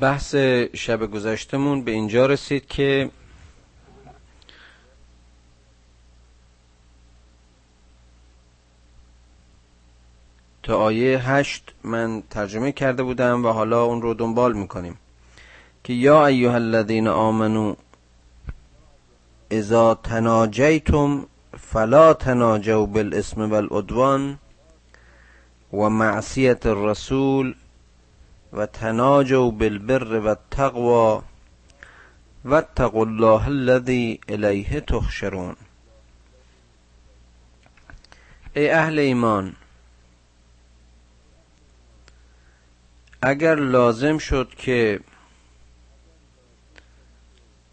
بحث شب گذشتمون به اینجا رسید که تا آیه هشت من ترجمه کرده بودم و حالا اون رو دنبال می‌کنیم که یا ایها الذین آمنو اذا تناجیتم فلا تناجوا بالاسم والعدوان و معصیت الرسول و تناجوا بالبر و التقوى و اتقوا الله الذي الیه تخشرون ای اهل ایمان اگر لازم شد که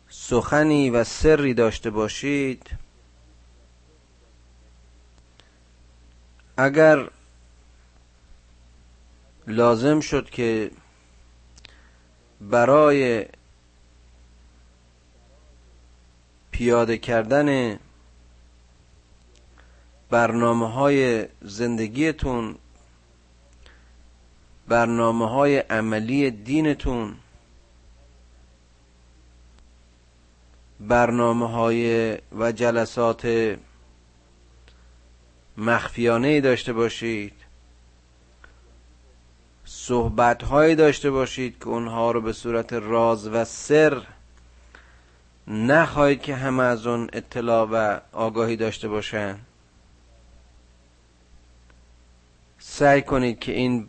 سخنی و سری داشته باشید اگر لازم شد که برای پیاده کردن برنامه های زندگیتون برنامه های عملی دینتون برنامه های و جلسات مخفیانه داشته باشید. صحبت هایی داشته باشید که اونها رو به صورت راز و سر نخواهید که همه از اون اطلاع و آگاهی داشته باشن. سعی کنید که این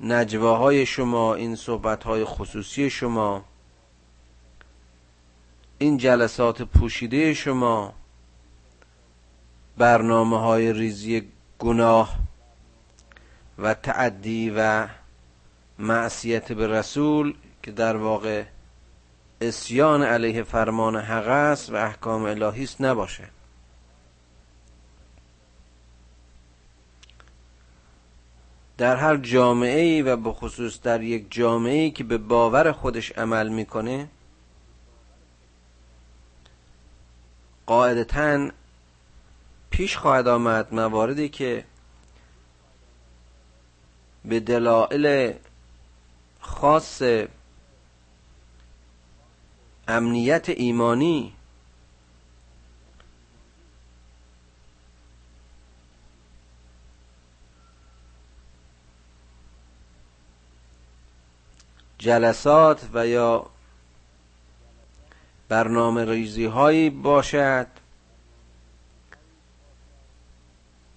نجواهای شما این صحبتهای خصوصی شما این جلسات پوشیده شما برنامه های ریزی گناه و تعدی و معصیت به رسول که در واقع اسیان علیه فرمان حق است و احکام الهی است نباشه. در هر جامعه ای و به خصوص در یک جامعه ای که به باور خودش عمل می‌کنه قاعدتا پیش خواهد آمد مواردی که به دلایل خاص امنیت ایمانی جلسات و یا برنامه ریزی هایی باشد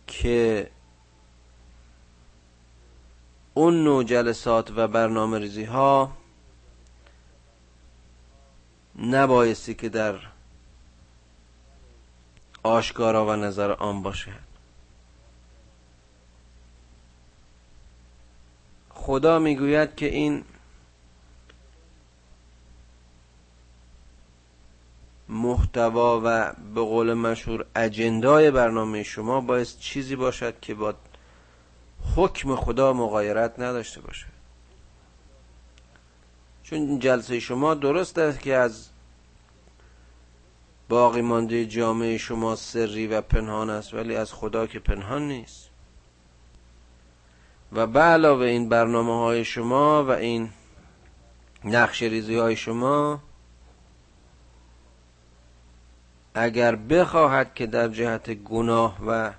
که اون نوع جلسات و برنامه ریزی ها نبایستی که در آشکارا و نظر آن باشد خدا می‌گوید که این محتوا و به قول مشهور اجندای برنامه شما باید چیزی باشد که با حکم خدا مغایرت نداشته باشه. چون جلسه شما درست است که از باقی مانده جامعه شما سری و پنهان است ولی از خدا که پنهان نیست. و به علاوه این برنامه های شما و این نقش ریزی های شما اگر بخواهد که در جهت گناه و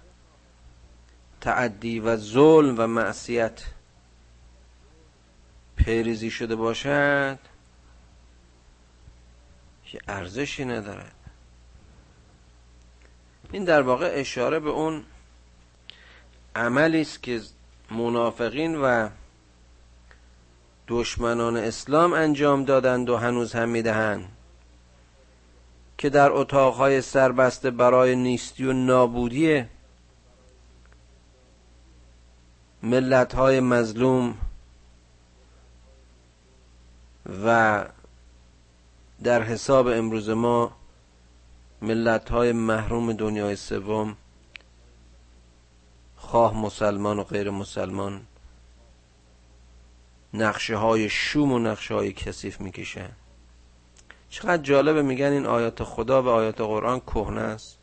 تعدی و ظلم و معصیت پیریزی شده باشد که ارزشی ندارد. این در واقع اشاره به اون عملی است که منافقین و دشمنان اسلام انجام دادند و هنوز هم می‌دهند. که در اتاقهای سربسته برای نیستی و نابودی ملتهای مظلوم و در حساب امروز ما ملتهای محروم دنیای سوم خواه مسلمان و غیر مسلمان نقشه های شوم و نقشه های کثیف می‌کشن چقدر جالبه میگن این آیات خدا و آیات قرآن کهنه است.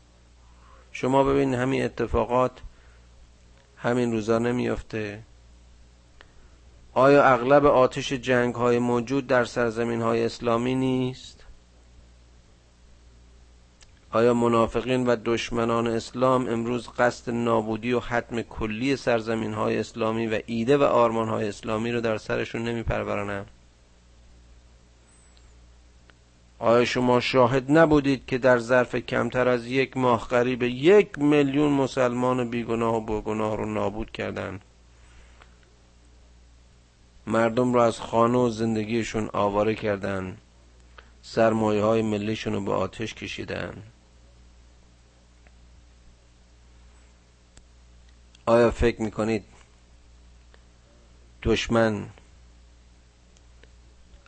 شما ببین همین اتفاقات همین روزا نمیافته آیا اغلب آتش جنگ های موجود در سرزمین های اسلامی نیست؟ آیا منافقین و دشمنان اسلام امروز قصد نابودی و حتم کلی سرزمین های اسلامی و ایده و آرمان های اسلامی رو در سرشون نمی پرورانند؟ آیا شما شاهد نبودید که در ظرف کمتر از یک ماه قریب یک میلیون مسلمان بیگناه و بگناه رو نابود کردند؟ مردم را از خانه و زندگیشون آواره کردند. سرمایه های ملیشون رو به آتش کشیدن آیا فکر می‌کنید دشمن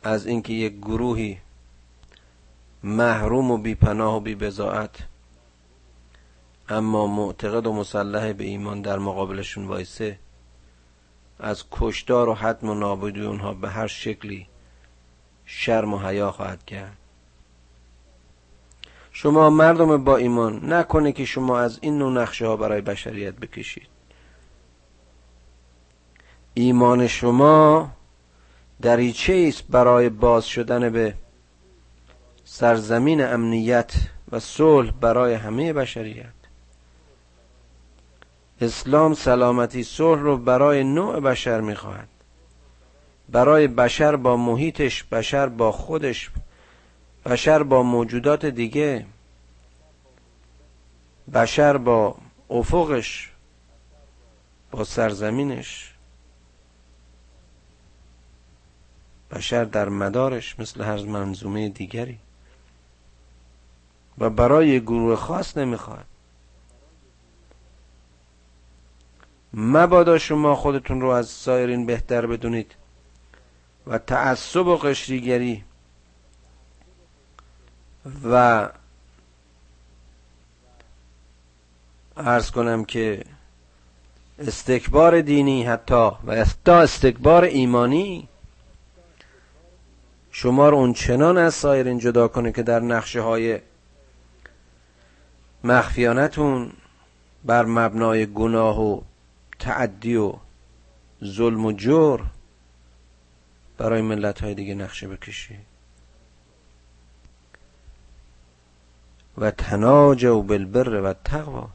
از اینکه یک گروهی محروم و بیپناه و بیبزاعت اما معتقد و مسلح به ایمان در مقابلشون وایسه. از کشتار و حتم و نابودی اونها به هر شکلی شرم و حیا خواهد کرد. شما مردم با ایمان نکنه که شما از این نوع نقشه ها برای بشریت بکشید. ایمان شما دریچه است برای باز شدن به سرزمین امنیت و صلح برای همه بشریت. اسلام سلامتی صلح رو برای نوع بشر می‌خواهد. برای بشر با محیطش بشر با خودش بشر با موجودات دیگه بشر با افقش با سرزمینش. بشر در مدارش مثل هر منظومه دیگری. و برای گروه خاص نمی‌خواد. مبادا شما خودتون رو از سایرین بهتر بدونید و تعصب و قشریگری و ارز کنم که استکبار دینی حتی و حتی استکبار ایمانی شما رو اون چنان از سایرین جدا کنه که در نقشه های مخفیانتون بر مبنای گناه و تعدی و ظلم و جور برای ملت های دیگه نقشه بکشی. و تناج و بالبر و تقوا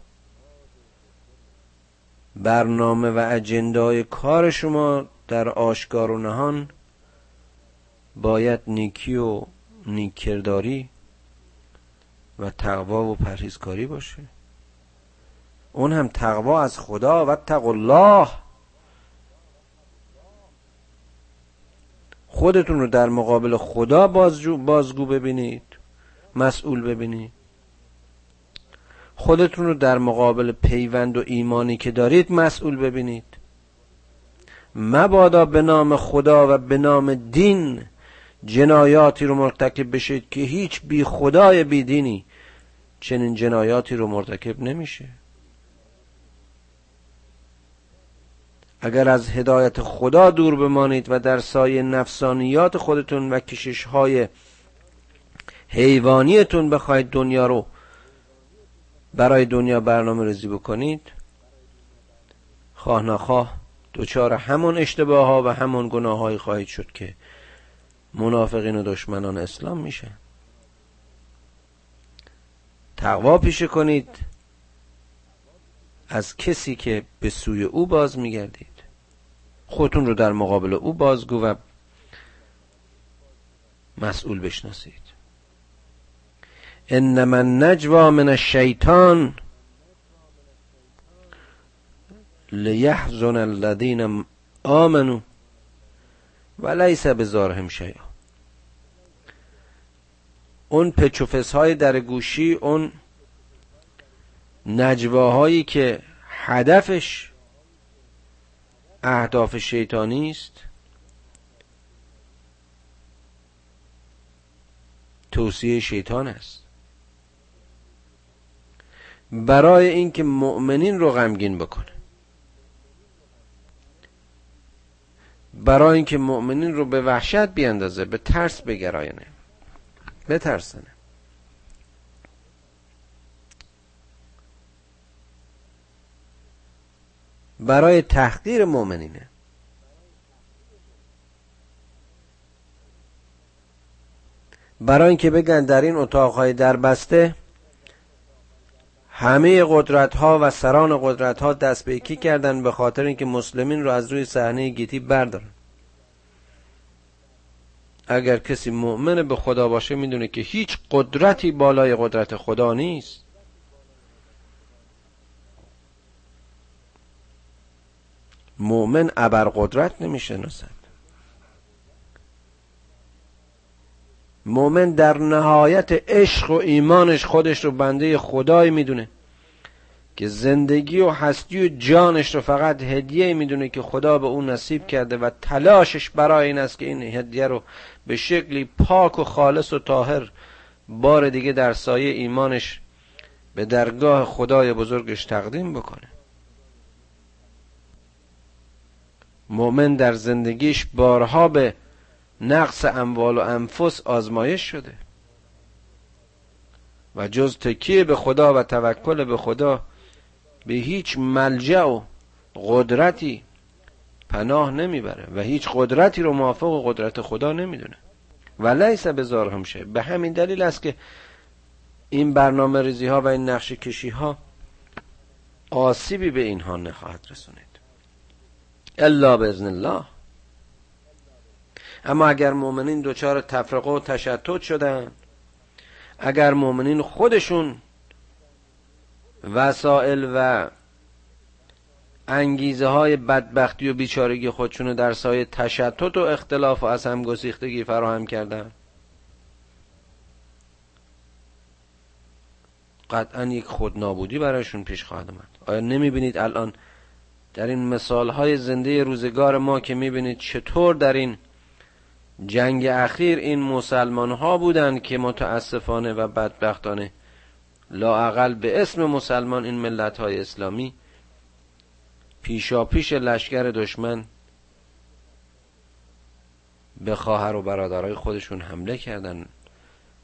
برنامه و اجندای کار شما در آشکار و نهان باید نیکی و نیکرداری و تقوا و پرهیزکاری باشه. اون هم تقوا از خدا و تق الله. خودتون رو در مقابل خدا بازجو بازگو ببینید. مسئول ببینید. خودتون رو در مقابل پیوند و ایمانی که دارید مسئول ببینید. مبادا به نام خدا و به نام دین جنایاتی رو مرتکب بشید که هیچ بی خدای بی دینی چنین جنایاتی رو مرتکب نمیشه. اگر از هدایت خدا دور بمانید و در سایه نفسانیات خودتون و کشش های حیوانیتون بخواید دنیا رو برای دنیا برنامه ریزی بکنید خواه نخواه دوچار همون اشتباه ها و همون گناه های خواهید شد که منافقین و دشمنان اسلام میشه. تقوا پیشه کنید از کسی که به سوی او باز میگردید. خودتون رو در مقابل او بازگو و مسئول بشناسید. انما النجوا من الشیطان لیحزن الذین آمنوا. ولیس بزارهم شیئا. اون پچوفس های در گوشی اون نجواهایی که هدفش اهداف شیطانی است توصیه شیطان است. برای اینکه مؤمنین رو غمگین بکنه. برای اینکه مؤمنین رو به وحشت بیاندازه به ترس بگراینه بترسنه برای تحقیر مؤمنینه. برای اینکه بگن در این اتاقهای دربسته همه قدرت ها و سران قدرت ها دست به یکی کردن به خاطر اینکه مسلمین رو از روی صحنه گیتی بردارن. اگر کسی مؤمن به خدا باشه می‌دونه که هیچ قدرتی بالای قدرت خدا نیست. مؤمن ابرقدرت نمی‌شناسد. مؤمن در نهایت عشق و ایمانش خودش رو بنده خدای می‌دونه که زندگی و هستی و جانش رو فقط هدیه می‌دونه که خدا به اون نصیب کرده و تلاشش برای این است که این هدیه رو به شکلی پاک و خالص و طاهر بار دیگه در سایه ایمانش به درگاه خدای بزرگش تقدیم بکنه. مؤمن در زندگیش بارها به نقص اموال و انفس آزمایش شده. و جز تکیه به خدا و توکل به خدا به هیچ ملجع و قدرتی پناه نمی‌بره و هیچ قدرتی رو موافق قدرت خدا نمی‌دونه. و لیس بزار همشه به همین دلیل است که این برنامه ریزی ها و این نقش کشی ها آسیبی به اینها نخواهد رسونید الا باذن الله. اما اگر مؤمنین دچار تفرقه و تشتت شدن اگر مؤمنین خودشون وسائل و انگیزه های بدبختی و بیچارگی خودشونو در سایه تشتت و اختلاف و از هم گسیختگی فراهم کردن. قطعا یک خودنابودی برایشون پیش خواهد آمد. آیا نمی‌بینید الان در این مثال های زنده روزگار ما که می‌بینید چطور در این جنگ اخیر این مسلمان ها بودند که متاسفانه و بدبختانه لاعقل به اسم مسلمان این ملت های اسلامی پیشا پیش لشکر دشمن به خواهر و برادرای خودشون حمله کردن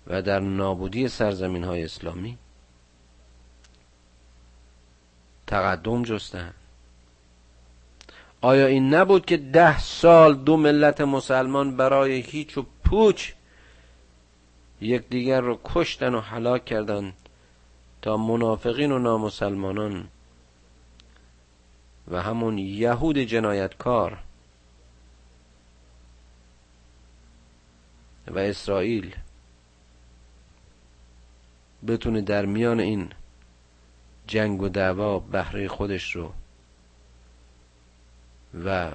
و در نابودی سرزمین های اسلامی تقدم جستن. آیا این نبود که ده سال دو ملت مسلمان برای هیچ و پوچ یکدیگر رو کشتن و هلاک کردند تا منافقین و نامسلمانان و همون یهود جنایتکار و اسرائیل بتونه در میان این جنگ و دعوا بهره خودش رو و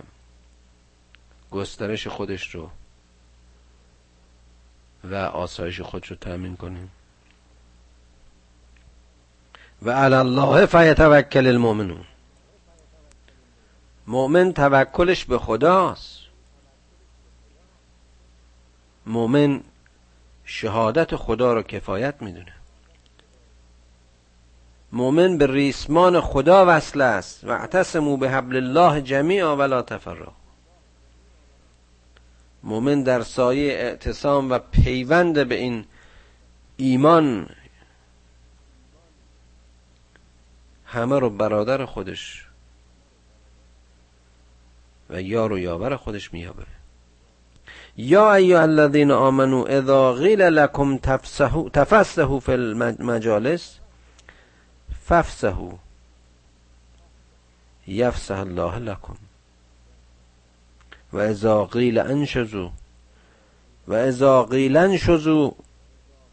گسترش خودش رو و آسایش خودش رو تأمین کنیم. و علی الله فیتوکل المؤمنون. مؤمن توکلش به خداست. مؤمن شهادت خدا رو کفایت می‌دونه. مؤمن به ریسمان خدا وصل است. و اعتصمو به حبل الله جمیعا ولا تفرق مؤمن در سایه اعتصام و پیوند به این ایمان همه رو برادر خودش و یار و یاور خودش میابه یا ایها الذین آمنو اذا قیل لکم تفسحوا فی المجالس ففسحوا یفسح الله لکم. و اذا قیل انشزو. و اذا قیل انشزو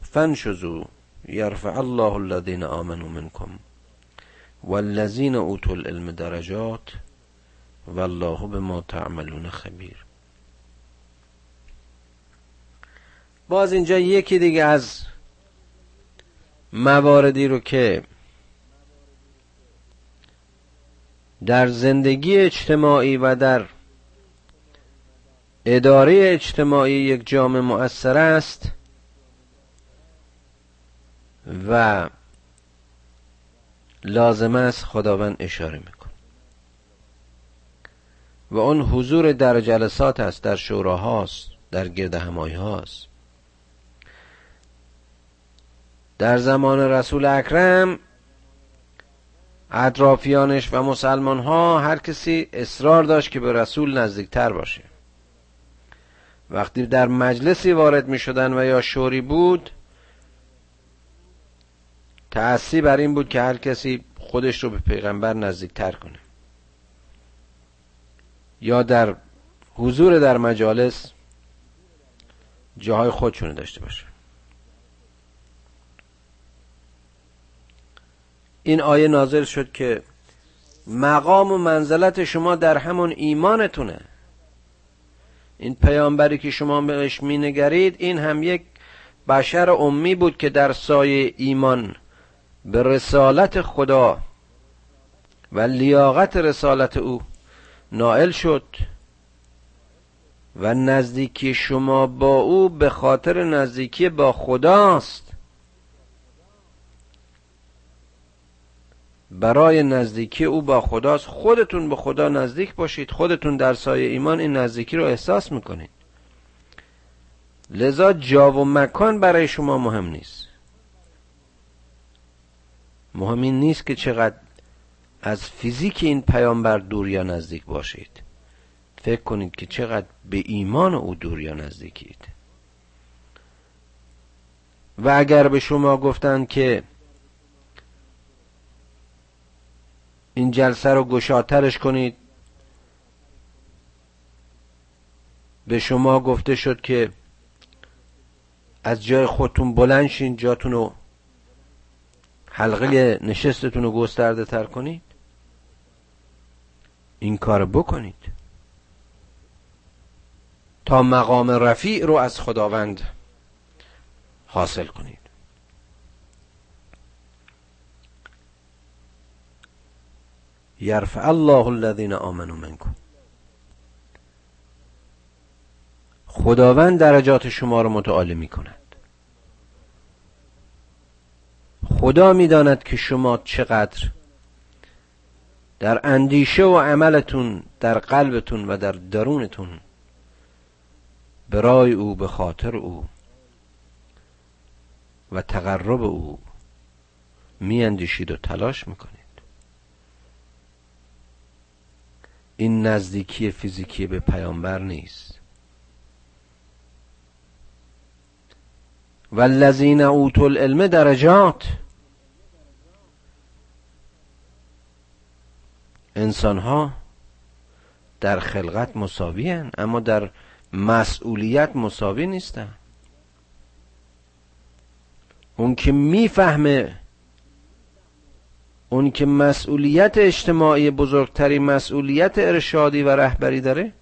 فانشزو. یرفع الله الذین آمنوا منکم. والذین اوتوا العلم درجات. والله به ما تعملون خبیر. باز اینجا یکی دیگه از مواردی رو که در زندگی اجتماعی و در اداره اجتماعی یک جامعه مؤثر است و لازم است خداوند اشاره میکن و اون حضور در جلسات است در شوراهاست در گرد همایی هاست در زمان رسول اکرم اطرافیانش و مسلمان ها هر کسی اصرار داشت که به رسول نزدیکتر باشه. وقتی در مجلسی وارد می شدن و یا شوری بود تأثی بر این بود که هر کسی خودش رو به پیغمبر نزدیکتر کنه. یا در حضور در مجالس جاهای خودشونه داشته باشه. این آیه نازل شد که مقام و منزلت شما در همون ایمانتونه. این پیامبری که شما بهش مینگرید این هم یک بشر امی بود که در سایه ایمان به رسالت خدا و لیاقت رسالت او نائل شد و نزدیکی شما با او به خاطر نزدیکی با خداست. برای نزدیکی او با خداست خودتون به خدا نزدیک باشید خودتون در سایه ایمان این نزدیکی رو احساس می‌کنید. لذا جا و مکان برای شما مهم نیست. مهم این نیست که چقدر از فیزیک این پیامبر دور یا نزدیک باشید. فکر کنید که چقدر به ایمان او دور یا نزدیکید. و اگر به شما گفتند که این جلسه رو گشاترش کنید. به شما گفته شد که از جای خودتون بلند شین جاتون رو حلقه نشستتون رو گسترده تر کنید. این کار بکنید. تا مقام رفیع رو از خداوند حاصل کنید. یرفع الله الذین آمنوا منکم. خداوند درجات شما رو متعالی می کند خدا می‌داند که شما چقدر در اندیشه و عملتون در قلبتون و در درونتون برای او به خاطر او و تقرب او می اندیشید و تلاش می‌کنید. این نزدیکی فیزیکی به پیامبر نیست. والذین اوتوا العلم درجات. انسان ها در خلقت مساوی اما در مسئولیت مساوی نیستن. اون که می‌فهمه اون که مسئولیت اجتماعی بزرگتری مسئولیت ارشادی و رهبری داره؟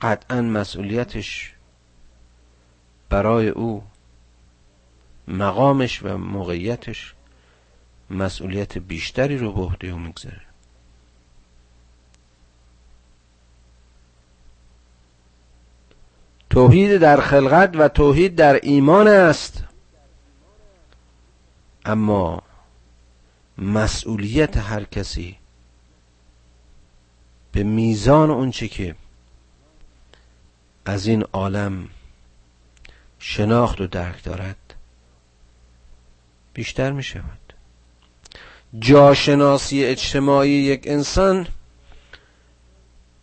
قطعا مسئولیتش برای او مقامش و موقعیتش مسئولیت بیشتری رو به عهده او می‌گذاره. توحید در خلقت و توحید در ایمان است. اما مسئولیت هر کسی به میزان اونچه که از این عالم شناخت و درک دارد بیشتر می شود. جاشناسی اجتماعی یک انسان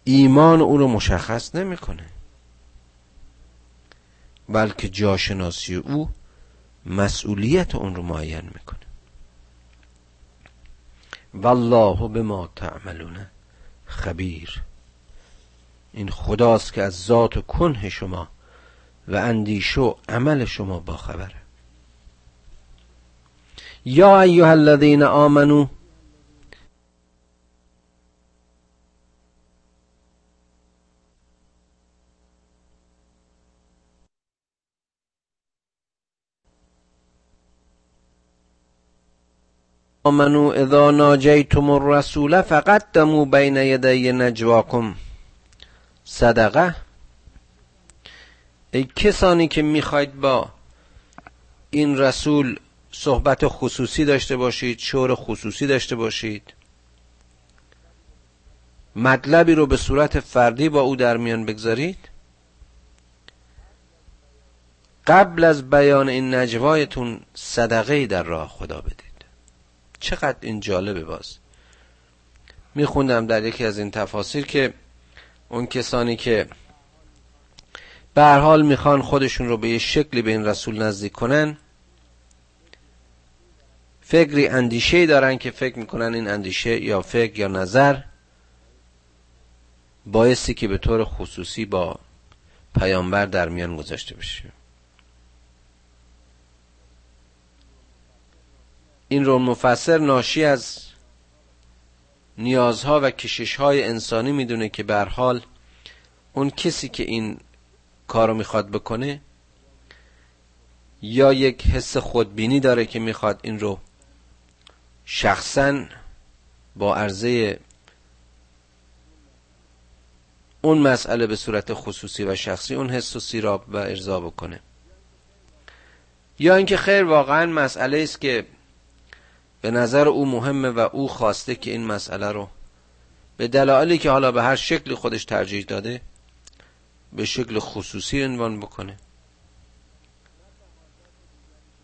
ایمان او رو مشخص نمی‌کنه بلکه جاشناسی او مسئولیت اون رو معین می‌کنه والله به ما تعملون خبیر. این خداست که از ذات و کنه شما و اندیش و عمل شما با خبره. یا ایها الذین آمنو آمنو اذا ناجیتم الرسول فقدموا بین یدی نجواکم. صدقه؟ ای کسانی که می‌خواید با این رسول صحبت خصوصی داشته باشید شور خصوصی داشته باشید مطلبی رو به صورت فردی با او در میان بگذارید. قبل از بیان این نجوایتون صدقه در راه خدا بدید. چقدر این جالبه باز. میخوندم در یکی از این تفاسیر که اون کسانی که به حال می‌خوان خودشون رو به یه شکلی به این رسول نزدیک کنن فکری اندیشه دارن که فکر می‌کنن این اندیشه یا فکر یا نظر بایستی که به طور خصوصی با پیامبر در میان گذاشته بشه. این رو مفسر ناشی از نیازها و کششهای انسانی می‌دونه که به حال اون کسی که این کارو می‌خواد بکنه یا یک حس خودبینی داره که می‌خواد این رو شخصا با عرضه اون مسئله به صورت خصوصی و شخصی اون حس و سیراب و ارضا بکنه. یا اینکه خیر واقعا مسئله است که به نظر او مهمه و او خواسته که این مسئله رو به دلایلی که حالا به هر شکلی خودش ترجیح داده به شکل خصوصی عنوان بکنه.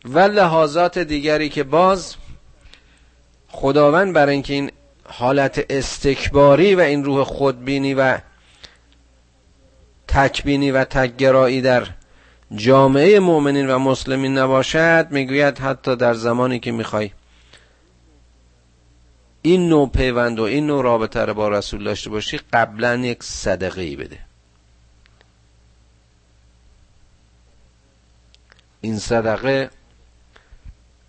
و لحاظات دیگری که باز خداوند برای اینکه این حالت استکباری و این روح خودبینی و تکبینی و تکگرایی در جامعه مؤمنین و مسلمین نباشد می‌گوید حتی در زمانی که می‌خوای این نوع پیوند و این نوع رابطه رو با رسول داشته باشی قبلا یک صدقه ای بده. این صدقه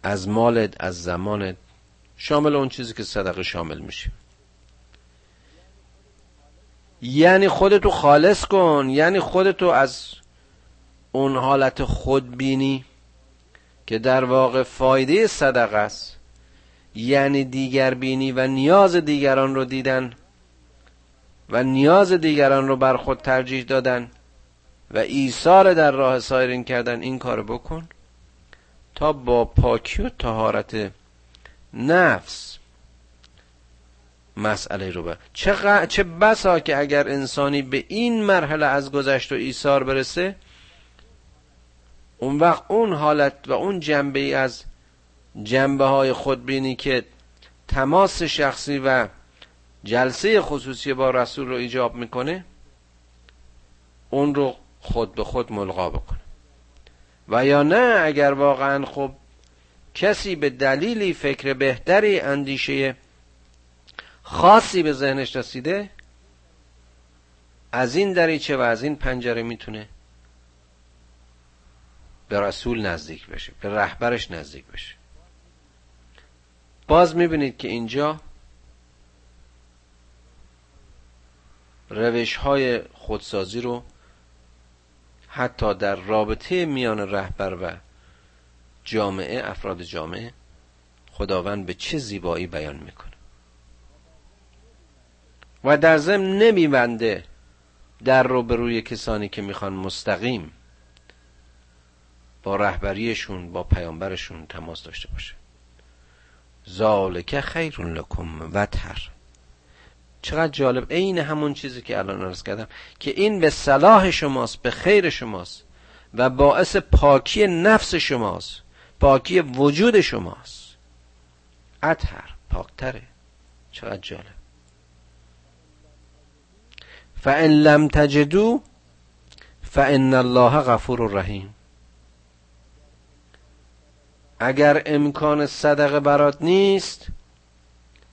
از مالت از زمانت شامل اون چیزی که صدقه شامل میشه. یعنی خودتو خالص کن یعنی خودتو از اون حالت خودبینی که در واقع فایده صدقه است. یعنی دیگر بینی و نیاز دیگران رو دیدن و نیاز دیگران رو بر خود ترجیح دادن و ایثار در راه سایرین کردن این کار بکن تا با پاکی و تهارت نفس مسئله رو بر چه, چه بسا که اگر انسانی به این مرحله از گذشت و ایثار برسه اون وقت اون حالت و اون جنبه ای از جنبه های خودبینی که تماس شخصی و جلسه خصوصی با رسول رو ایجاب می‌کنه اون رو خود به خود ملغا بکنه. و یا نه اگر واقعا خب کسی به دلیلی فکر بهتری اندیشه خاصی به ذهنش رسیده از این دریچه و از این پنجره می‌تونه به رسول نزدیک بشه به رهبرش نزدیک بشه. باز می‌بینید که اینجا روش های خودسازی رو حتی در رابطه میان رهبر و جامعه افراد جامعه خداوند به چه زیبایی بیان می‌کنه. و در ضمن نمیبنده در رو به روی کسانی که می‌خوان مستقیم با رهبریشون با پیامبرشون تماس داشته باشه. ذالک خیر لکم وتر چقدر جالب. عین همون چیزی که الان عرض کردم که این به صلاح شماست به خیر شماست و باعث پاکی نفس شماست پاکی وجود شماست. اطهر پاکتره. چقدر جالب. فان لم تجدو فان الله غفور رحیم اگر امکان صدقه برات نیست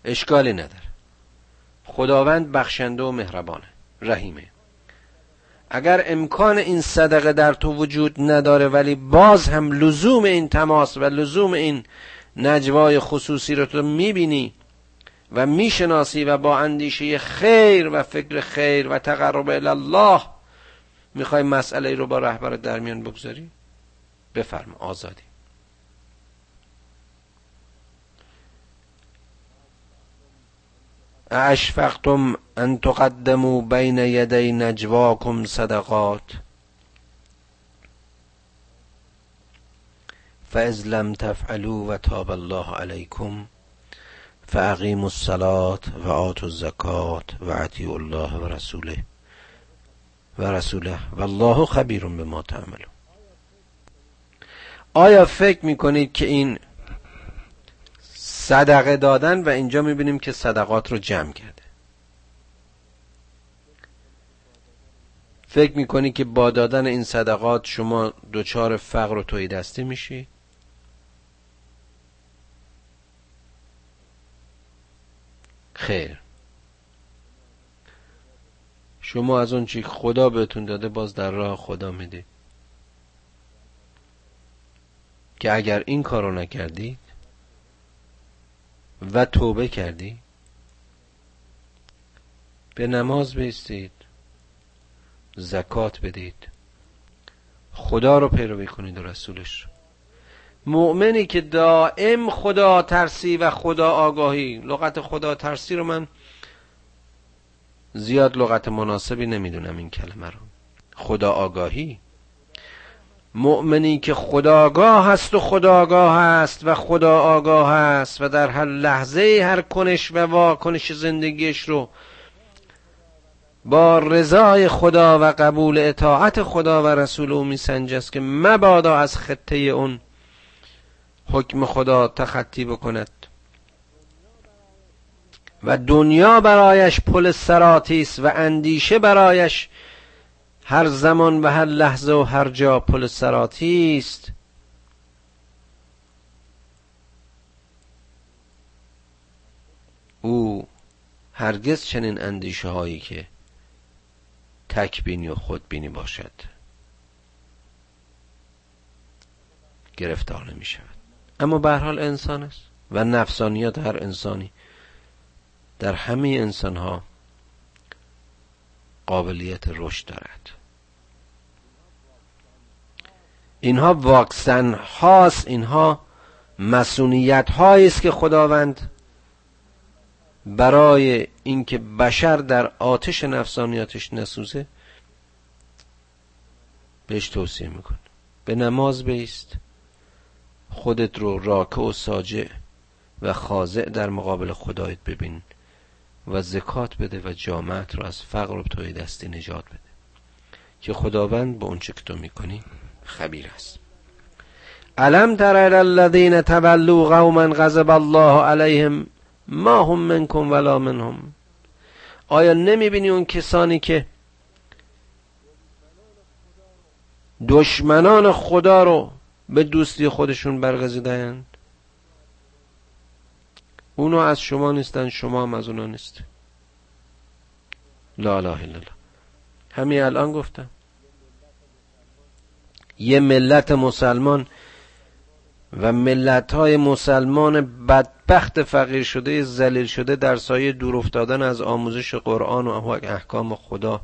اشکالی نداره. خداوند بخشنده و مهربانه رحیمه. اگر امکان این صدقه در تو وجود نداره ولی باز هم لزوم این تماس و لزوم این نجوای خصوصی رو تو می‌بینی و می‌شناسی و با اندیشه خیر و فکر خیر و تقرب الله می‌خوای مسئله رو با رهبر در میان بگذاری؟ بفرم آزادی. اشفقتم ان تقدموا بین یدی نجواکم صدقات فاذ لم تفعلوا و تاب الله علیکم فاقیموا الصلاة و آتوا الزکات و اطیعوا الله و رسوله و رسوله و الله خبیر بما تعملون آیا فکر می‌کنید که این صدقه دادن و اینجا می‌بینیم که صدقات رو جمع کرده. فکر می‌کنی که با دادن این صدقات شما دچار فقر و توی دستی میشی؟ خیر. شما از اون چی خدا بهتون داده باز در راه خدا می‌دید که اگر این کارو نکردید و توبه کردی. به نماز بیستید. زکات بدید. خدا رو پیروی کنید و رسولش. مؤمنی که دائم خدا ترسی و خدا آگاهی. لغت خدا ترسی رو من زیاد لغت مناسبی نمی‌دونم این کلمه رو. خدا آگاهی. مؤمنی که خداگاه هست و خداگاه هست و خدا آگاه هست و در هر لحظه هر کنش و واکنش زندگیش رو با رضای خدا و قبول اطاعت خدا و رسول او میسنجست که مبادا از خطه اون حکم خدا تخطی بکند. و دنیا برایش پل سراتی است و اندیشه برایش هر زمان و هر لحظه و هر جا پل سراتی است. او هرگز چنین اندیشه هایی که تکبینی و خودبینی باشد گرفتار نمی شود اما به حال انسان است و نفسانیت هر انسانی در همه انسان ها قابلیت رشد دارد. اینها واکسن هاست اینها مسئولیت هایی است که خداوند برای اینکه بشر در آتش نفسانیاتش نسوزه بهش توصیه می‌کنه. به نماز بیست خودت رو راکع و ساجع و خاضع در مقابل خدایت ببین و زکات بده و جامعت رو از فقر و توی دستی نجات بده. که خداوند به اونچه که تو می‌کنی خبیر است. علم تر الذین تولوا قوما غضب الله علیهم ما هم منکم ولا منهم. آیا نمی‌بینی اون کسانی که دشمنان خدا رو به دوستی خودشون برگزیدند اونو از شما نیستن شما هم از اونا نیست. لا اله الا الله. همین الان گفتم. یه ملت مسلمان و ملت های مسلمان بدبخت فقیر شده زلیل شده در سایه دور افتادن از آموزش قرآن و احکام خدا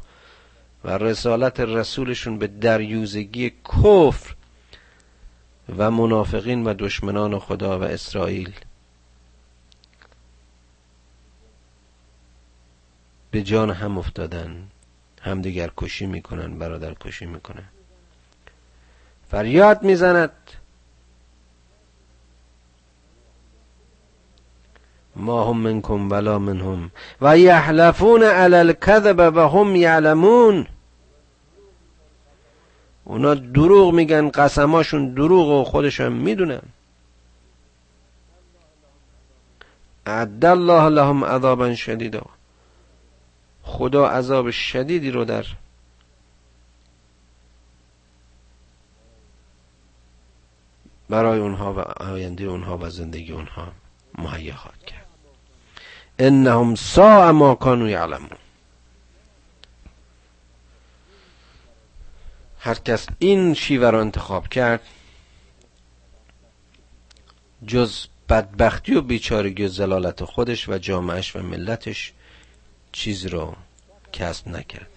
و رسالت رسولشون به دریوزگی کفر و منافقین و دشمنان خدا و اسرائیل. به جان هم افتادن همدیگر کشی می‌کنن برادر کشی می‌کنن فریاد می‌زند. ما هم منکم ولا منهم. و یحلفون علی الكذب و هم یعلمون. اونا دروغ میگن قسماشون دروغ و خودشون می‌دونن. عد الله لهم عذابا شدیدا. خدا عذاب شدیدی رو در برای اونها و آینده اونها و زندگی اونها مهیا خواهد کرد. انهم ساء ما کانوا یعلمون. هر کس این شیوه را انتخاب کرد جز بدبختی و بیچارگی و زلالت خودش و جامعش و ملتش چیز رو کسب نکرده.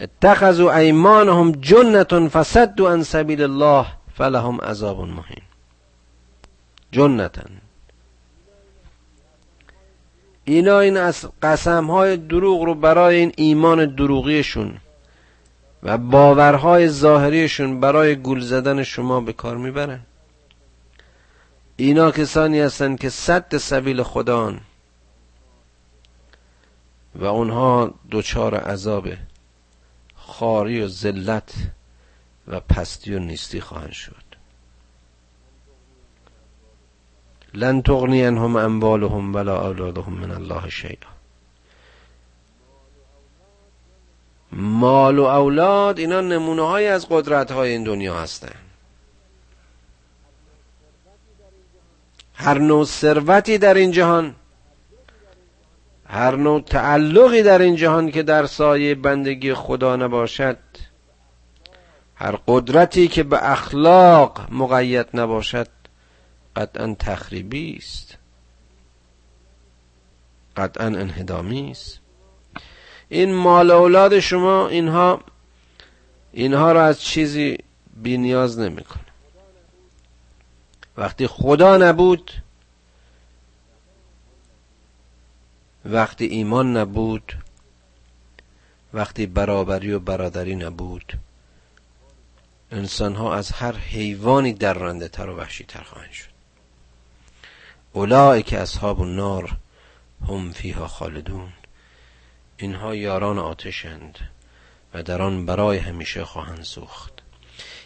اتخذوا ایمانهم جنة فصدوا عن سبیل الله فلهم عذاب مهین. جنتن. اینا این از قسم های دروغ رو برای این ایمان دروغیشون و باورهای ظاهریشون برای گول زدن شما به کار می‌برن. اینا کسانی هستند که صد سبیل خدان و اونها دچار عذاب خاری و ذلت و پستی و نیستی خواهند شد. لن تغنی انهم اموالهم ولا اولادهم من الله شیئا. مال و اولاد اینا نمونه های از قدرت های این دنیا هستن هر نوع ثروتی در این جهان هر نوع تعلقی در این جهان که در سایه بندگی خدا نباشد هر قدرتی که به اخلاق مقید نباشد قطعا تخریبی است. قطعا انهدامی است. این مال اولاد شما اینها اینها را از چیزی بی نیاز نمی‌کنه وقتی خدا نبود وقتی ایمان نبود وقتی برابری و برادری نبود انسان ها از هر حیوانی درنده تر و وحشی تر خواهند شد. اولای که اصحاب النار هم فیها خالدون. اینها یاران آتشند و در آن برای همیشه خواهند سوخت.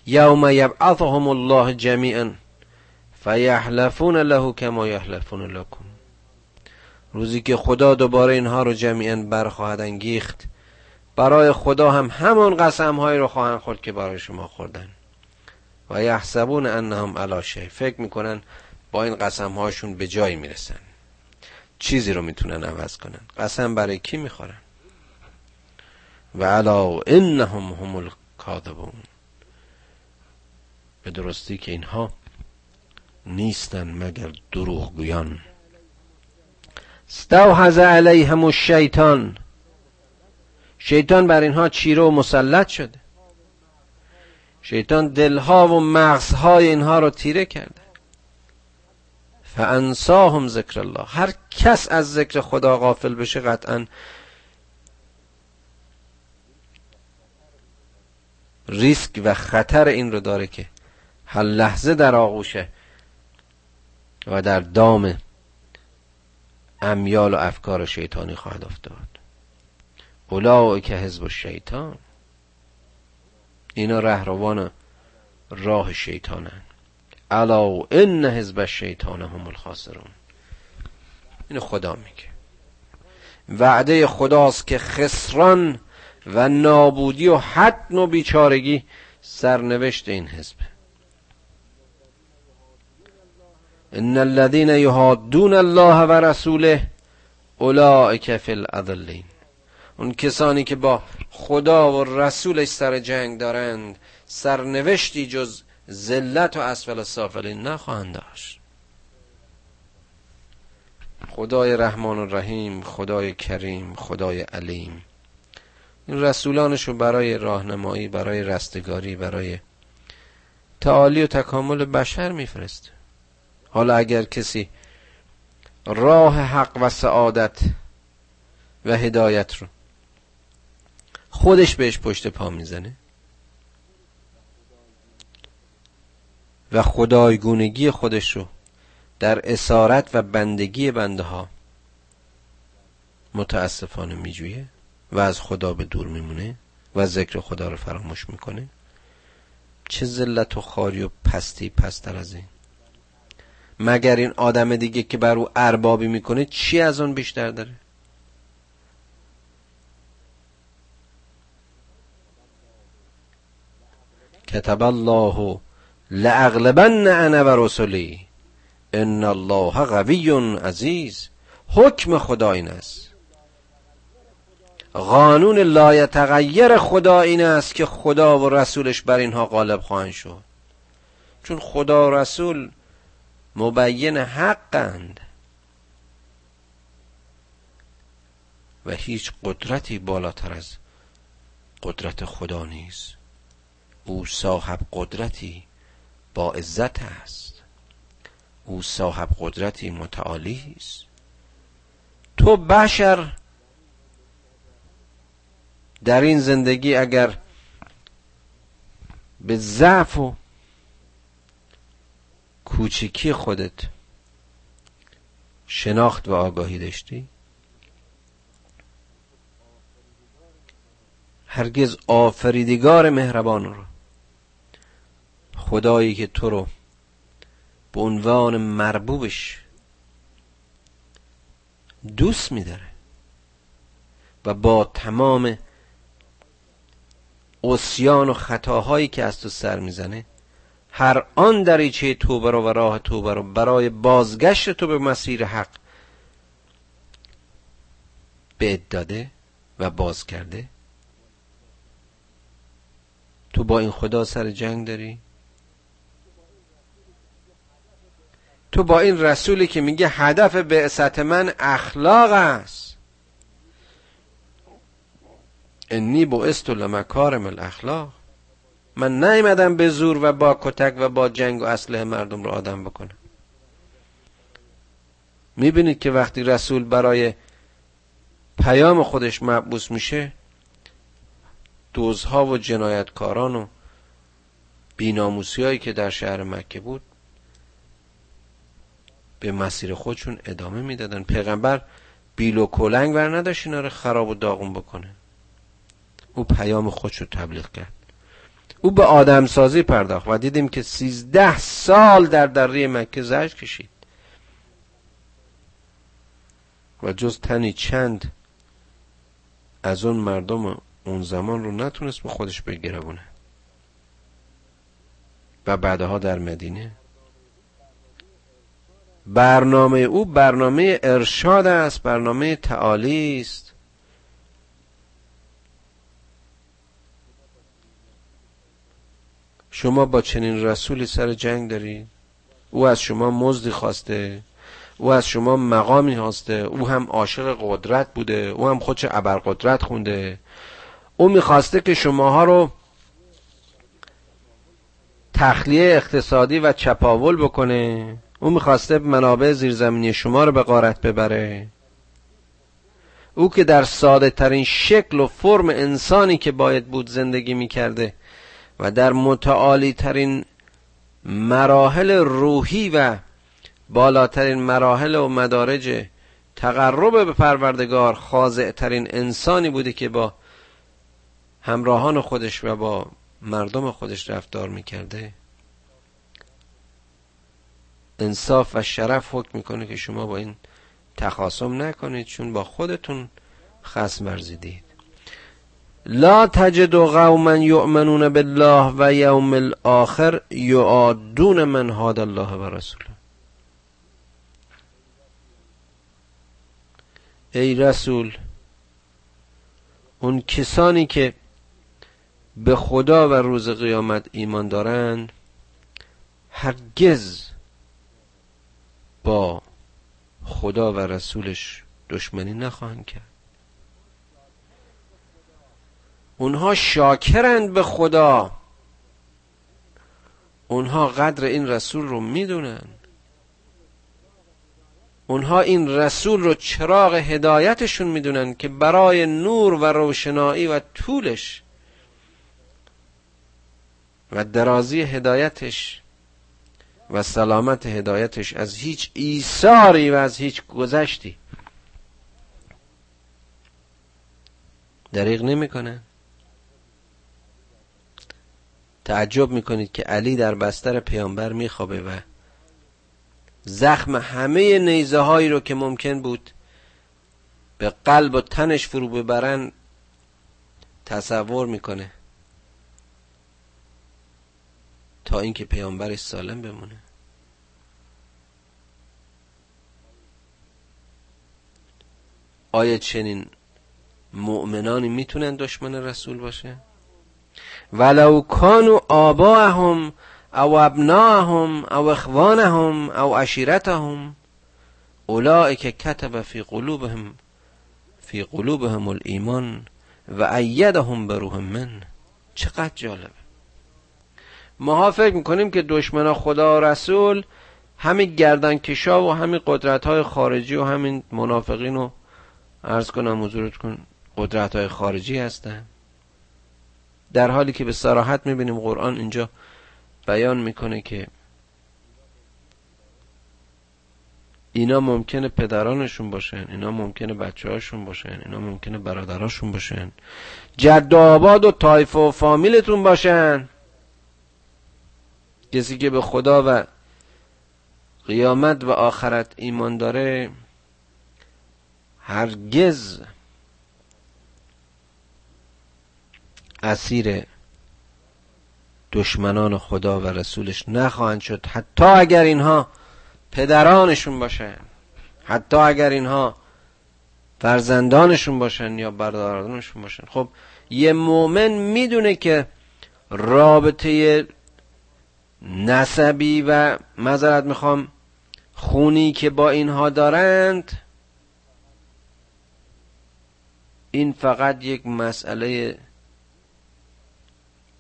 یوم یبعثهم الله جمیعا فیحلفون له کما یحلفون لکم. روزی که خدا دوباره اینها رو جمیعا برخواهد انگیخت برای خدا هم همان قسم هایی رو خواهند خورد که برای شما خوردن. و یحسبون انهم علا شی فکر می‌کنن با این قسم هاشون به جایی می‌رسن. چیزی رو می‌تونن عوض کنن. قسم برای کی می‌خورن؟ و علا انهم هم الکاذبون. به درستی که اینها نیستن مگر دروغگویان. استوحز علیهم الشیطان. شیطان بر اینها چیره و مسلط شده. شیطان دلها و مغزهای اینها رو تیره کرده. فانساهم ذکر الله. هر کس از ذکر خدا غافل بشه قطعا ریسک و خطر این رو داره که هر لحظه در آغوشه و در دام امیال و افکار شیطانی خواهد افتاد. اولاو که حزب شیطان اینا رهروان راه شیطانن. الا ان حزب الشیطان هم الخاسرون. اینو خدا میگه. وعده خداست که خسران و نابودی و حد و بیچارگی سرنوشت این حزب. ان الذين يهادون الله و رسوله اولئک فی الاذلین اون کسانی که با خدا و رسولش سر جنگ دارند سرنوشتی جز ذلت و اسفل سافلین نخواهند داشت. خدای رحمان و رحیم خدای کریم خدای علیم. این رسولانشو برای راهنمایی برای رستگاری برای تعالی و تکامل بشر میفرسته. حالا اگر کسی راه حق و سعادت و هدایت رو خودش بهش پشت پا می‌زنه. و خدایگونگی خودش رو در اسارت و بندگی بنده ها متاسفانه میجویه و از خدا به دور میمونه و ذکر خدا رو فراموش می‌کنه. چه ذلت و خاری و پستی پستر از این. مگر این آدم دیگه که بر او اربابی می‌کنه چی از اون بیشتر داره؟ کتب الله لاغلبن انا و رسولی ان الله قوی عزیز حکم خدا این است. قانون لایتغیر خدا این است که خدا و رسولش بر اینها غالب خواهند شد. چون خدا و رسول مبین حقند. و هیچ قدرتی بالاتر از قدرت خدا نیست. او صاحب قدرتی با عزت است. او صاحب قدرتی متعالی است. تو بشر در این زندگی اگر به ضعف و کوچکی خودت شناخت و آگاهی داشتی هرگز آفریدگار مهربان رو خدایی که تو رو به عنوان مربوبش دوست میداره و با تمام اسیان و خطاهایی که از تو سر می‌زنه هر آن دریچه توبه رو و راه توبه رو برای بازگشت تو به مسیر حق به داده و باز کرده. تو با این خدا سر جنگ داری؟ تو با این رسولی که میگه هدف بعثت من اخلاق است. انی بعثت لمکارم الاخلاق. من نیمدم به زور و با کتک و با جنگ و اسلحه مردم رو آدم بکنم. می‌بینید که وقتی رسول برای پیام خودش مبوس میشه دوزها و جنایتکاران و بیناموسی هایی که در شهر مکه بود به مسیر خودشون ادامه می‌دادن. پیغمبر بیل و کلنگ ور نداشت اینا رو خراب و داغون بکنه. او پیام خودش رو تبلیغ کرد. او به آدمسازی پرداخت و دیدیم که سیزده سال در دره مکه زج کشید. و جز تنی چند از اون مردم اون زمان رو نتونست به خودش بگرونه. و بعدها در مدینه برنامه او برنامه ارشاد است برنامه تعالی است. شما با چنین رسولی سر جنگ دارید؟ او از شما مزدی خواسته او از شما مقامی خواسته او هم عاشق قدرت بوده او هم خودش ابرقدرت خونده. او می‌خواسته که شماها رو تخلیه اقتصادی و چپاول بکنه. او می‌خواسته منابع زیرزمینی شما رو به غارت ببره. او که در ساده ترین شکل و فرم انسانی که باید بود زندگی می‌کرده و در متعالی ترین مراحل روحی و بالاترین مراحل و مدارج تقرب به پروردگار خاضع ترین انسانی بوده که با همراهان خودش و با مردم خودش رفتار می‌کرده. انصاف و شرف حکم می‌کنه که شما با این تخاصم نکنید چون با خودتون خصم ورزیدید. لا تجد قوما یؤمنون بالله و یوم الاخر یعادون من هاد الله و رسوله. ای رسول اون کسانی که به خدا و روز قیامت ایمان دارند هرگز با خدا و رسولش دشمنی نخواهند کرد. اونها شاکرند به خدا. اونها قدر این رسول رو می‌دونن اونها این رسول رو چراغ هدایتشون می‌دونن که برای نور و روشنایی و طولش و درازی هدایتش و سلامت هدایتش از هیچ ایثاری و از هیچ گذشتی. دریغ نمی‌کنه. تعجب می‌کنید که علی در بستر پیامبر میخوابه و زخم همه نیزه هایی رو که ممکن بود به قلب و تنش فرو ببرن تصور می‌کنه. تا اینکه پیامبرش سالم بمونه. آیا چنین مؤمنانی می‌تونن دشمن رسول باشه؟ ولو کانوا آباهم او ابناهم او اخوانهم او عشیرتهم اولئک کتب فی قلوبهم فی قلوبهم الایمان و ایدهم بروح من. چقدر جالبه. ماها فکر می‌کنیم که دشمنا خدا و رسول همین گردن کشا و همین قدرت های خارجی و همین منافقین و ارز کنم حضورت کن قدرت های خارجی هستن. در حالی که به سراحت می‌بینیم قرآن اینجا بیان می‌کنه که اینا ممکنه پدرانشون باشن اینا ممکنه بچه هاشون باشن اینا ممکنه برادراشون باشن. جد و آباد و تایف و فامیلتون باشن. کسی که به خدا و قیامت و آخرت ایمان داره هرگز اسیر دشمنان خدا و رسولش نخواهند شد. حتی اگر اینها پدرانشون باشن حتی اگر اینها فرزندانشون باشن یا برادرانشون باشن. خب یه مؤمن می‌دونه که رابطه نسبی و مذارت می‌خوام خونی که با اینها دارند این فقط یک مسئله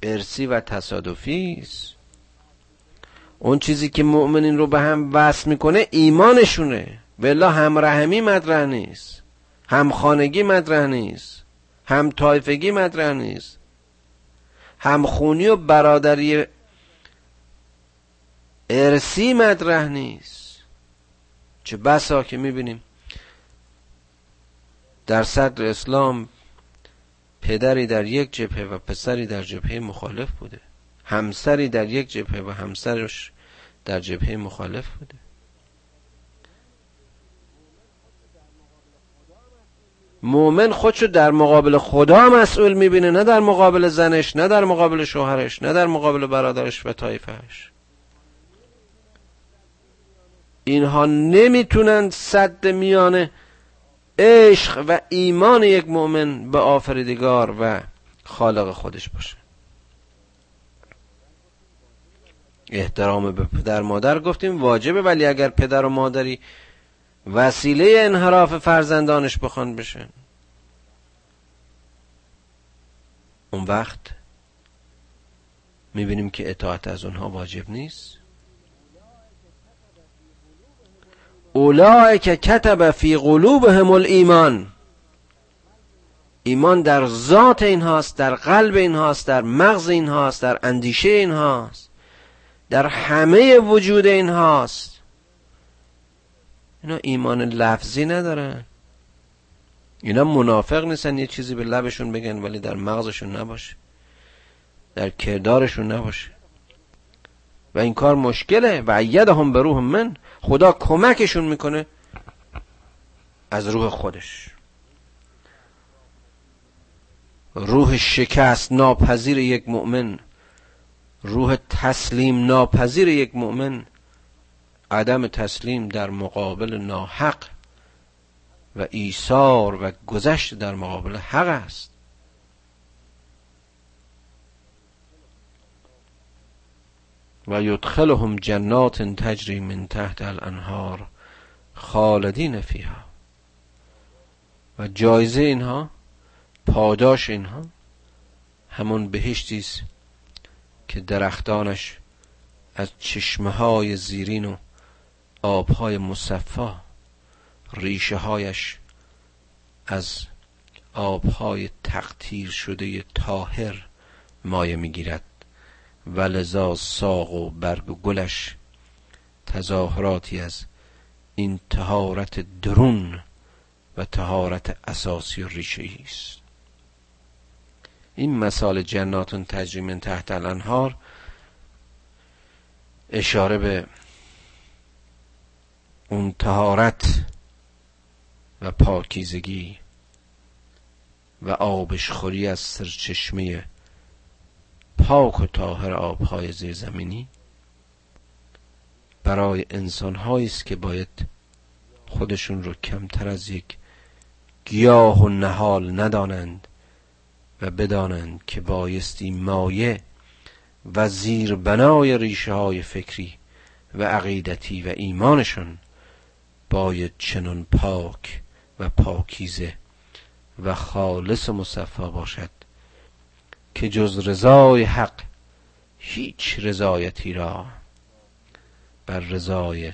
ارسی و تصادفی است. اون چیزی که مؤمنین رو به هم وصل می‌کنه ایمانشونه. بلا همرحمی مطرح نیست همخانگی مطرح نیست هم تایفگی مطرح نیست همخونی و برادری ارسی مطرح نیست. چه بسا که می‌بینیم در صدر اسلام پدری در یک جبهه و پسری در جبهه مخالف بوده. همسری در یک جبهه و همسرش در جبهه مخالف بوده. مؤمن خودشو در مقابل خدا مسئول می‌بینه نه در مقابل زنش نه در مقابل شوهرش نه در مقابل برادرش و طایفهش اینها نمی‌تونند صد میانه عشق و ایمان یک مؤمن به آفریدگار و خالق خودش باشه. احترام به پدر مادر گفتیم واجبه ولی اگر پدر و مادری وسیله انحراف فرزندانش بخوان بشن اون وقت می‌بینیم که اطاعت از اونها واجب نیست. که کتب فی قلوبهم الایمان. ایمان در ذات این هاست در قلب این هاست در مغز این هاست در اندیشه این هاست در همه وجود این هاست اینا ایمان لفظی ندارن. اینا منافق نیستن یه چیزی به لبشون بگن ولی در مغزشون نباشه. در کردارشون نباشه. و این کار مشکله. و هم به روح من. خدا کمکشون می‌کنه از روح خودش. روح شکست ناپذیر یک مؤمن روح تسلیم ناپذیر یک مؤمن عدم تسلیم در مقابل ناحق و ایثار و گذشت در مقابل حق است. و یدخلهم جنات تجری من تحت الانهار خالدین فیها. و جایزه اینها پاداش اینها همون بهشتی است که درختانش از چشمه های زیرین و آبهای مصفا ریشه هایش از آبهای تقطیر شده تاهر مایه می‌گیرد. و لذا ساق و برگ و گلش تظاهراتی از این تهارت درون و تهارت اساسی و ریشه است. این مثال جناتون تجری تحت الانهار اشاره به اون تهارت و پاکیزگی و آبشخوری از سرچشمه پاک و طاهر آبهای زیرزمینی برای انسان است که باید خودشون رو کمتر از یک گیاه و نهال ندانند و بدانند که بایستی مایه و زیر بنای ریشه های فکری و عقیدتی و ایمانشون باید چنان پاک و پاکیزه و خالص مصفا باشد. که جز رضای حق هیچ رضایتی را بر رضای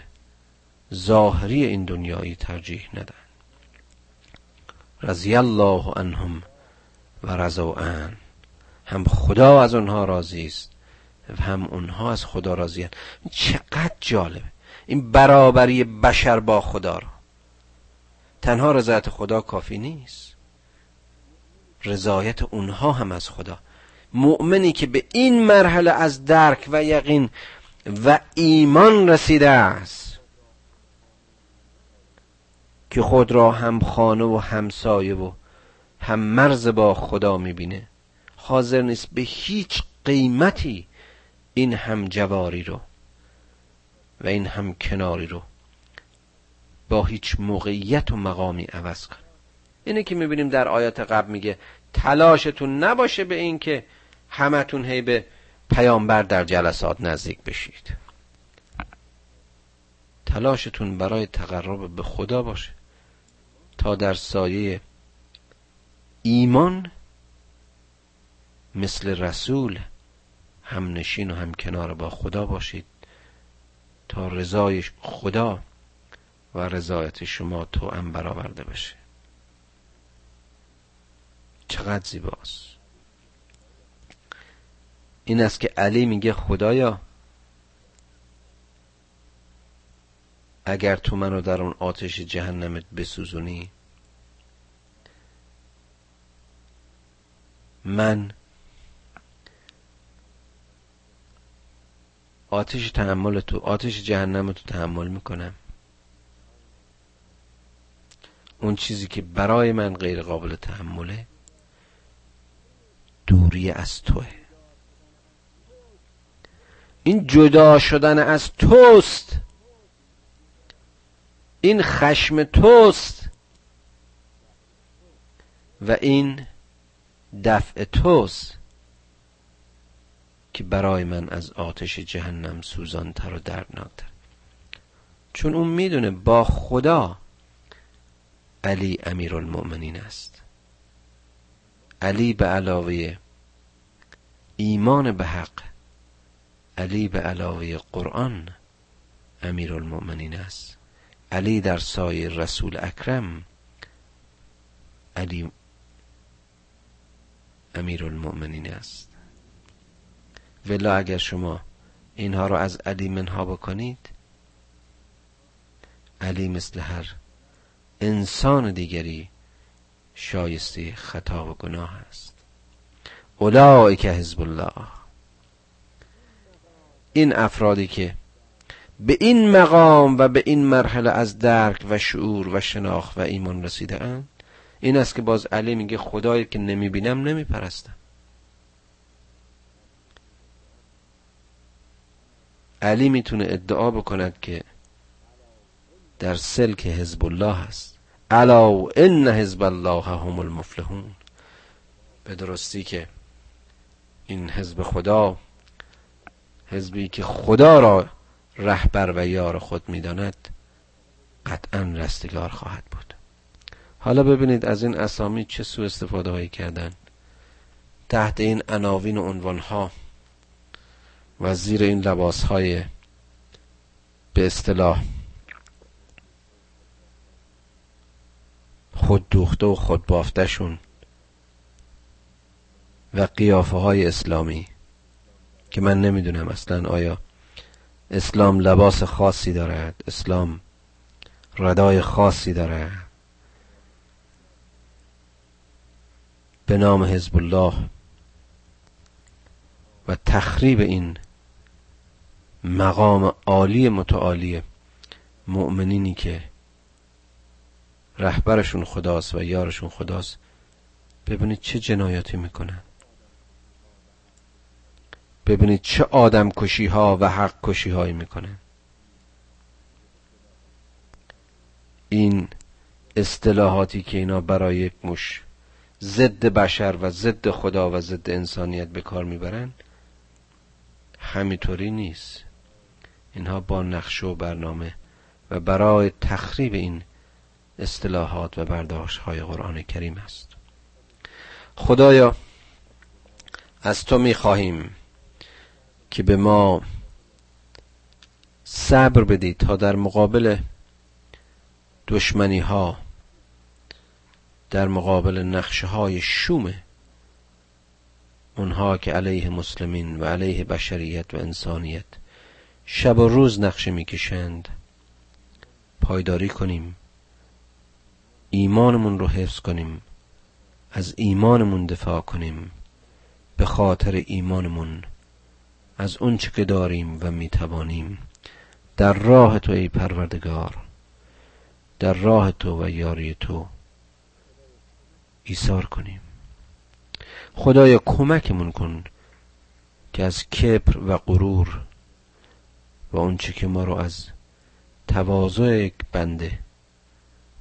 ظاهری این دنیایی ترجیح ندن. رضی الله عنهم و رضا هم خدا از اونها راضی است و هم اونها از خدا راضی هست چقدر جالبه. این برابری بشر با خدا را. تنها رضایت خدا کافی نیست. رضایت اونها هم از خدا. مؤمنی که به این مرحله از درک و یقین و ایمان رسیده است که خود را هم خانه و همسایه و هم مرز با خدا می‌بینه. حاضر نیست به هیچ قیمتی این هم جواری رو و این هم کناری رو با هیچ موقعیت و مقامی عوض کن اینه که می‌بینیم در آیات قبل میگه تلاشتون نباشه به این که همتون هی به پیامبر در جلسات نزدیک بشید. تلاشتون برای تقرب به خدا باشه تا در سایه ایمان مثل رسول هم نشین و هم کنار با خدا باشید تا رضای خدا و رضایت شما تو هم برآورده بشه. چقدر زیباست. این است که علی میگه خدایا اگر تو منو در اون آتش جهنمت بسوزونی من آتش تحمل تو آتش جهنم تو تحمل می‌کنم. اون چیزی که برای من غیر قابل تحمله دوری از توه. این جدا شدن از توست این خشم توست و این دفع توست که برای من از آتش جهنم سوزانتر و دردناکتر. چون اون می‌دونه با خدا علی امیر المؤمنین است. علی به علاوه ایمان به حق علی به علاوه قرآن امیر المؤمنین است. علی در سایه رسول اکرم علی امیر المؤمنین است. ولا اگر شما اینها رو از علی منها بکنید علی مثل هر انسان دیگری شایسته خطا و گناه است. اولئک حزب الله. این افرادی که به این مقام و به این مرحله از درک و شعور و شناخت و ایمان رسیده اند این است که باز علی میگه خدایی که نمی‌بینم نمیپرستم. علی می‌تونه ادعا بکند که در سلک حزب الله هست. الا ان حزب الله هم المفلحون. به درستی که این حزب خدا حزبی که خدا را رهبر و یار خود می‌داند قطعا رستگار خواهد بود. حالا ببینید از این اسامی چه سو استفاده هایی کردن. تحت این عناوین و عنوان ها و زیر این لباس های به اصطلاح خود دوخته و خود بافتشون و قیافه های اسلامی که من نمی‌دونم اصلا آیا اسلام لباس خاصی دارد اسلام ردای خاصی دارد. به نام حزب الله و تخریب این مقام عالی متعالی مؤمنینی که رهبرشون خداست و یارشون خداست ببینید چه جنایاتی می‌کنن. ببینید چه آدم کشی ها و حق کشی هایی می‌کنن این اصطلاحاتی که اینا برای یک مش ضد بشر و ضد خدا و ضد انسانیت به کار می‌برن همینطوری نیست. اینها با نقشه و برنامه و برای تخریب این اصطلاحات و برداشت های قرآن کریم است. خدایا از تو می‌خواهیم که به ما صبر بدید تا در مقابل دشمنی ها در مقابل نقشه های شوم اونها که علیه مسلمین و علیه بشریت و انسانیت شب و روز نقشه می‌کشند پایداری کنیم ایمانمون رو حفظ کنیم از ایمانمون دفاع کنیم به خاطر ایمانمون. از اون چه که داریم و می‌توانیم. در راه تو ای پروردگار در راه تو و یاری تو ایثار کنیم. خدایا کمکمون کن که از کبر و غرور و اونچه که ما رو از تواضع یک بنده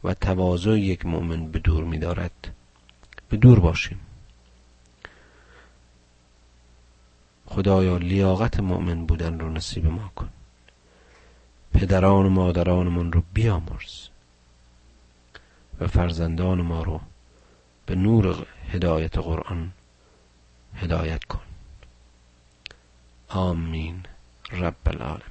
و تواضع یک مؤمن به دور می‌دارد به دور باشیم. خدایا لیاقت مؤمن بودن رو نصیب ما کن. پدران و مادرانمون رو بیامرز. و فرزندان ما رو به نور هدایت قرآن هدایت کن. آمین. رب العالمین.